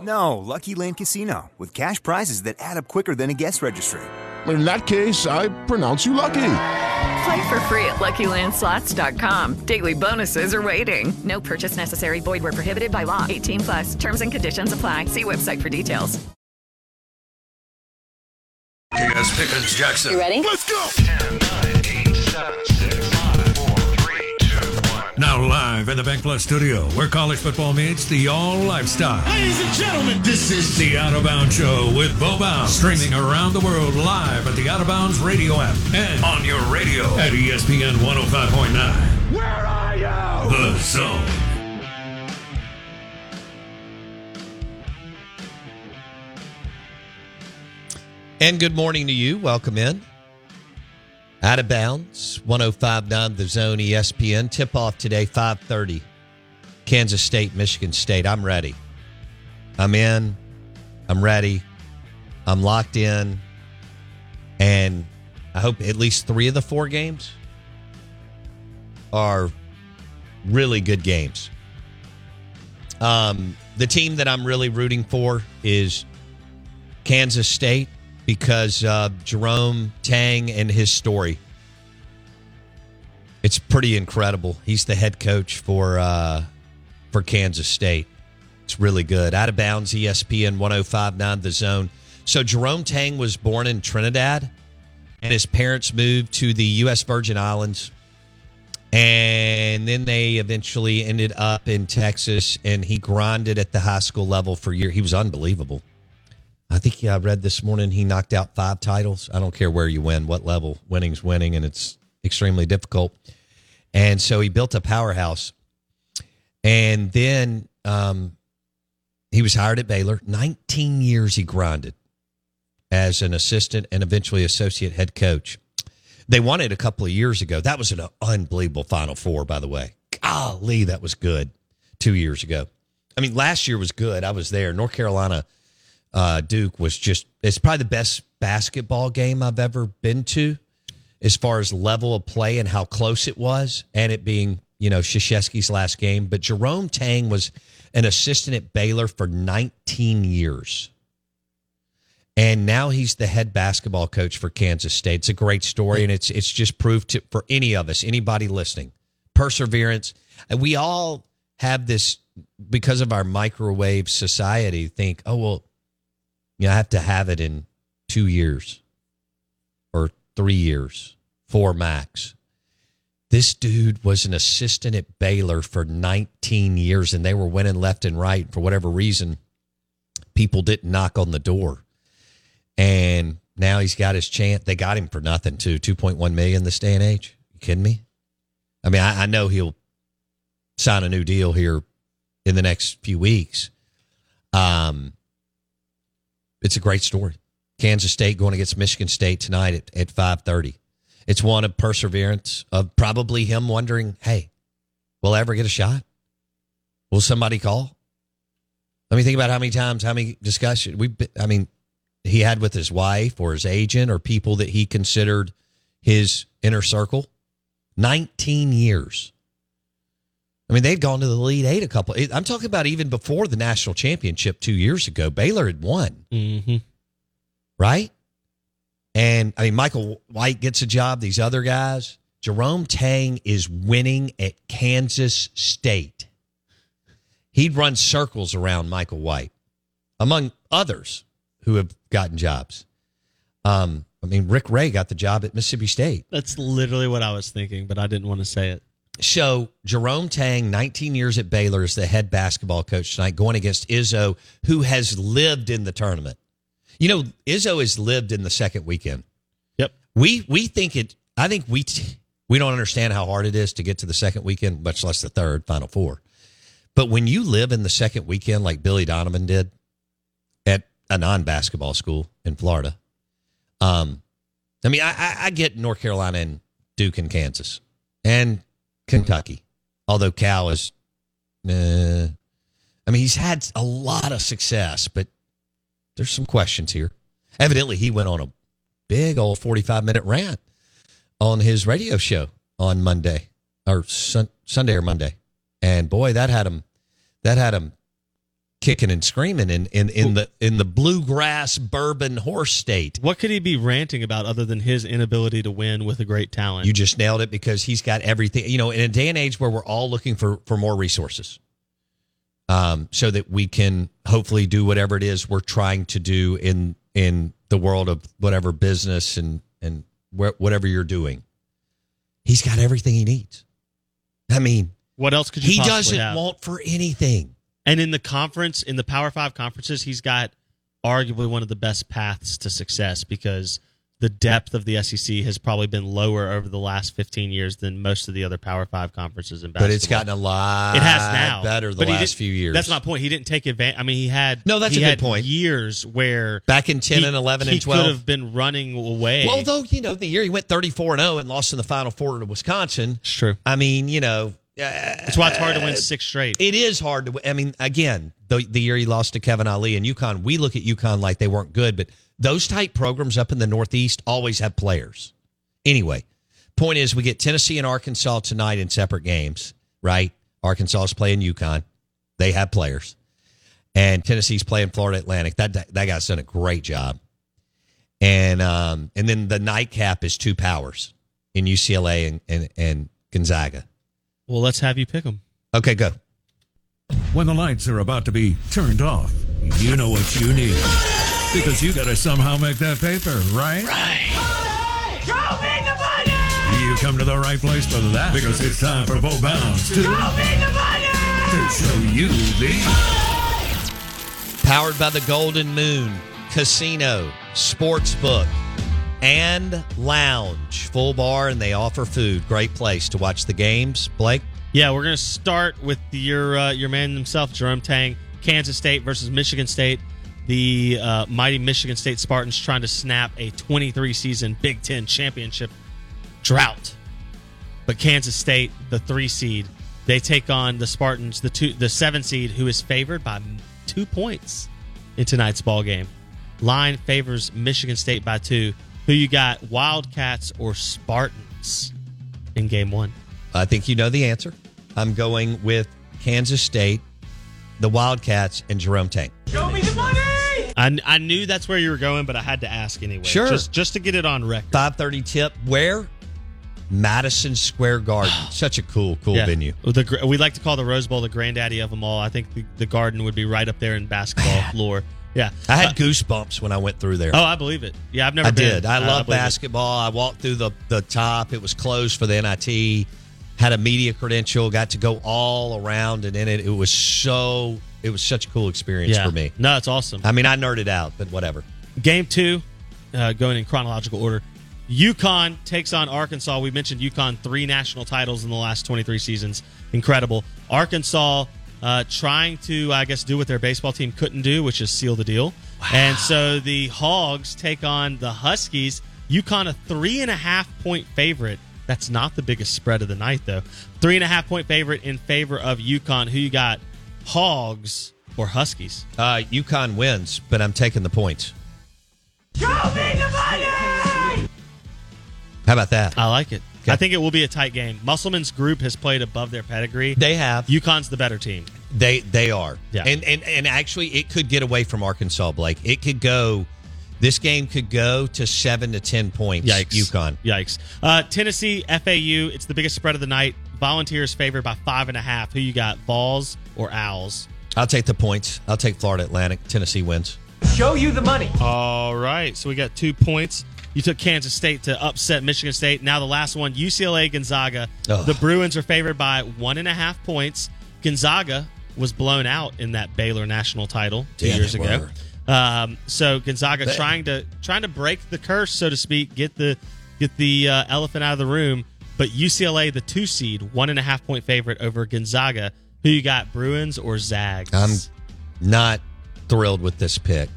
No, Lucky Land Casino, with cash prizes that add up quicker than a guest registry. In that case, I pronounce you lucky. Play for free at LuckyLandSlots.com. Daily bonuses are waiting. No purchase necessary. Void where prohibited by law. 18 plus. Terms and conditions apply. See website for details. Here's Pickens Jackson. You ready? Let's go! 10, 9, 8, 7, 6, 5, 4, 3, 2, 1. Now live in the Bank Plus studio, where college football meets the all lifestyle. Ladies and gentlemen, this is The Out of Bounds Show with Bo Bounds, streaming around the world live at the Out of Bounds radio app and On your radio. at ESPN 105.9. Where Are You? The Zone. And good morning to you. Welcome in. Out of bounds, 1059 the zone ESPN. Tip off today, 530. Kansas State, Michigan State. I'm ready. I'm in. I'm ready. I'm locked in. And I hope at least three of the four games are really good games. Um, the team that I'm really rooting for is Kansas State because uh, Jerome Tang and his story. It's pretty incredible. He's the head coach for uh, for Kansas State. It's really good. Out of bounds, ESPN 1059 The Zone. So Jerome Tang was born in Trinidad, and his parents moved to the U.S. Virgin Islands. And then they eventually ended up in Texas, and he grinded at the high school level for years. He was unbelievable. I think I read this morning he knocked out five titles. I don't care where you win, what level. Winning's winning, and it's extremely difficult. And so he built a powerhouse. And then um, he was hired at Baylor. 19 years he grinded as an assistant and eventually associate head coach. They won it a couple of years ago. That was an unbelievable Final Four, by the way. Golly, that was good two years ago. I mean, last year was good. I was there. North Carolina uh, Duke was just, it's probably the best basketball game I've ever been to as far as level of play and how close it was, and it being, you know, Krzyzewski's last game. But Jerome Tang was an assistant at Baylor for 19 years. And now he's the head basketball coach for Kansas State. It's a great story, and it's it's just proof to for any of us, anybody listening, perseverance. We all have this because of our microwave society. Think, oh well, you have to have it in two years or three years, four max. This dude was an assistant at Baylor for 19 years, and they were winning left and right. For whatever reason, people didn't knock on the door and now he's got his chance. They got him for nothing too, two point one million this day and age. You kidding me? I mean, I, I know he'll sign a new deal here in the next few weeks. Um, it's a great story. Kansas State going against Michigan State tonight at, at five thirty. It's one of perseverance of probably him wondering, hey, will I ever get a shot? Will somebody call? Let me think about how many times, how many discussions we. I mean, he had with his wife or his agent or people that he considered his inner circle. 19 years. I mean, they'd gone to the Elite Eight a couple. I'm talking about even before the national championship two years ago. Baylor had won, Mm-hmm. right? And I mean, Michael White gets a job. These other guys, Jerome Tang is winning at Kansas State. He'd run circles around Michael White, among others who have gotten jobs. Um, I mean, Rick Ray got the job at Mississippi State. That's literally what I was thinking, but I didn't want to say it. So Jerome Tang, 19 years at Baylor, is the head basketball coach tonight, going against Izzo, who has lived in the tournament. You know, Izzo has lived in the second weekend. Yep. We we think it. I think we we don't understand how hard it is to get to the second weekend, much less the third, final four. But when you live in the second weekend, like Billy Donovan did at a non-basketball school in Florida, um, I mean, I, I, I get North Carolina and Duke and Kansas and Kentucky, although Cal is, uh, I mean, he's had a lot of success, but there's some questions here. Evidently, he went on a big old 45 minute rant on his radio show on Monday or sun, Sunday or Monday, and boy, that had him, that had him kicking and screaming in in, in the in the bluegrass bourbon horse state. What could he be ranting about other than his inability to win with a great talent? You just nailed it because he's got everything. You know, in a day and age where we're all looking for for more resources, um, so that we can hopefully do whatever it is we're trying to do in in the world of whatever business and and where, whatever you're doing. He's got everything he needs. I mean, what else could you he doesn't have? want for anything. And in the conference, in the Power Five conferences, he's got arguably one of the best paths to success because the depth of the SEC has probably been lower over the last 15 years than most of the other Power Five conferences in basketball. But it's gotten a lot. It has now better the last few years. That's my point. He didn't take advantage. I mean, he had No, that's a good point. Years where Back in 10 he- and 11 and 12. he could have been running away. Well, though you know the year he went 34 and 0 and lost in the final four to Wisconsin. It's true. I mean, you know, that's why it's hard to win six straight. It is hard to. win. I mean, again, the the year he lost to Kevin Ollie and UConn, we look at UConn like they weren't good, but those type programs up in the Northeast always have players. Anyway, point is, we get Tennessee and Arkansas tonight in separate games, right? Arkansas is playing UConn; they have players, and Tennessee's playing Florida Atlantic. That that guy's done a great job. And um, and then the nightcap is two powers in UCLA and and, and Gonzaga. Well, let's have you pick them. Okay, go. When the lights are about to be turned off, you know what you need. Because you gotta somehow make that paper, right? Right. Dropping the money. You come to the right place for that. Because it's time for Bo Bounds to, to show you the Powered by the Golden Moon Casino, Sportsbook, and Lounge. Full bar, and they offer food. Great place to watch the games. Blake? Yeah, we're going to start with your uh, your man himself, Jerome Tang, Kansas State versus Michigan State. The uh, mighty Michigan State Spartans trying to snap a 23 season Big Ten championship drought. But Kansas State, the three seed, they take on the Spartans, the two, the seven seed, who is favored by two points in tonight's ball game. Line favors Michigan State by two. Who you got, Wildcats or Spartans in game one? I think you know the answer. I'm going with Kansas State, the Wildcats, and Jerome Tang. Show me the money. I, I knew that's where you were going, but I had to ask anyway. Sure. just just to get it on record. 5:30 tip. Where? Madison Square Garden. Such a cool, cool Yeah. venue. The, we like to call the Rose Bowl the granddaddy of them all. I think the, the Garden would be right up there in basketball lore. Yeah, I had Uh, goosebumps when I went through there. oh, I believe it. Yeah, I've never. I been. did. I Uh, love believe it. basketball. I walked through the the top. It was closed for the NIT. Had a media credential. Got to go all around and in it. It was so. It was such a cool experience Yeah. for me. No, it's awesome. I mean, I nerded out, but whatever. Game two, uh, going in chronological order. UConn takes on Arkansas. We mentioned UConn three national titles in the last 23 seasons. Incredible. Arkansas uh, trying to, I guess, do what their baseball team couldn't do, which is seal the deal. And so the Hogs take on the Huskies. UConn a three and a half point favorite. That's not the biggest spread of the night, though. Three and a half point favorite in favor of UConn. Who you got? Hogs or Huskies? Uh, UConn wins, but I'm taking the points. How about that? I like it. Okay. I think it will be a tight game. Musselman's group has played above their pedigree. They have. UConn's the better team. They they are. Yeah. And and and actually it could get away from Arkansas, Blake. It could go this game could go to seven to ten points. Yikes. UConn. Yikes. Uh, Tennessee, FAU, it's the biggest spread of the night. Volunteers favored by five and a half. Who you got, Vols or Owls? I'll take the points. I'll take Florida Atlantic. Tennessee wins. Show you the money. All right. So we got two points. You took Kansas State to upset Michigan State. Now the last one, UCLA Gonzaga. Ugh. The Bruins are favored by one and a half points. Gonzaga was blown out in that Baylor national title two years ago. Um, so Gonzaga trying to trying to break the curse, so to speak, get the get the uh, elephant out of the room. But UCLA, the two seed, one and a half point favorite over Gonzaga. Who you got, Bruins or Zags? I'm not thrilled with this pick.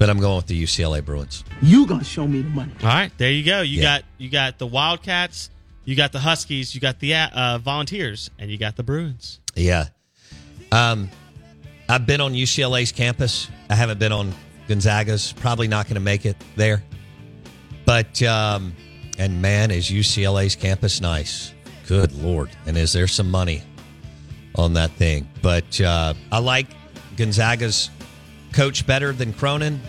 But I'm going with the UCLA Bruins. You gonna show me the money. All right, there you go. You Yeah. got you got the Wildcats, you got the Huskies, you got the uh, Volunteers, and you got the Bruins. Yeah. Um, I've been on UCLA's campus. I haven't been on Gonzaga's. Probably not going to make it there. But um, and man, is UCLA's campus nice? Good lord! And is there some money on that thing? But uh, I like Gonzaga's coach better than Cronin.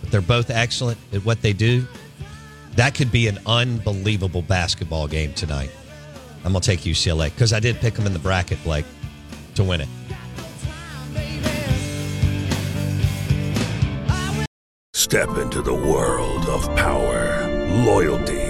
But they're both excellent at what they do. That could be an unbelievable basketball game tonight. I'm gonna take UCLA because I did pick them in the bracket, Blake, to win it. Step into the world of power, loyalty,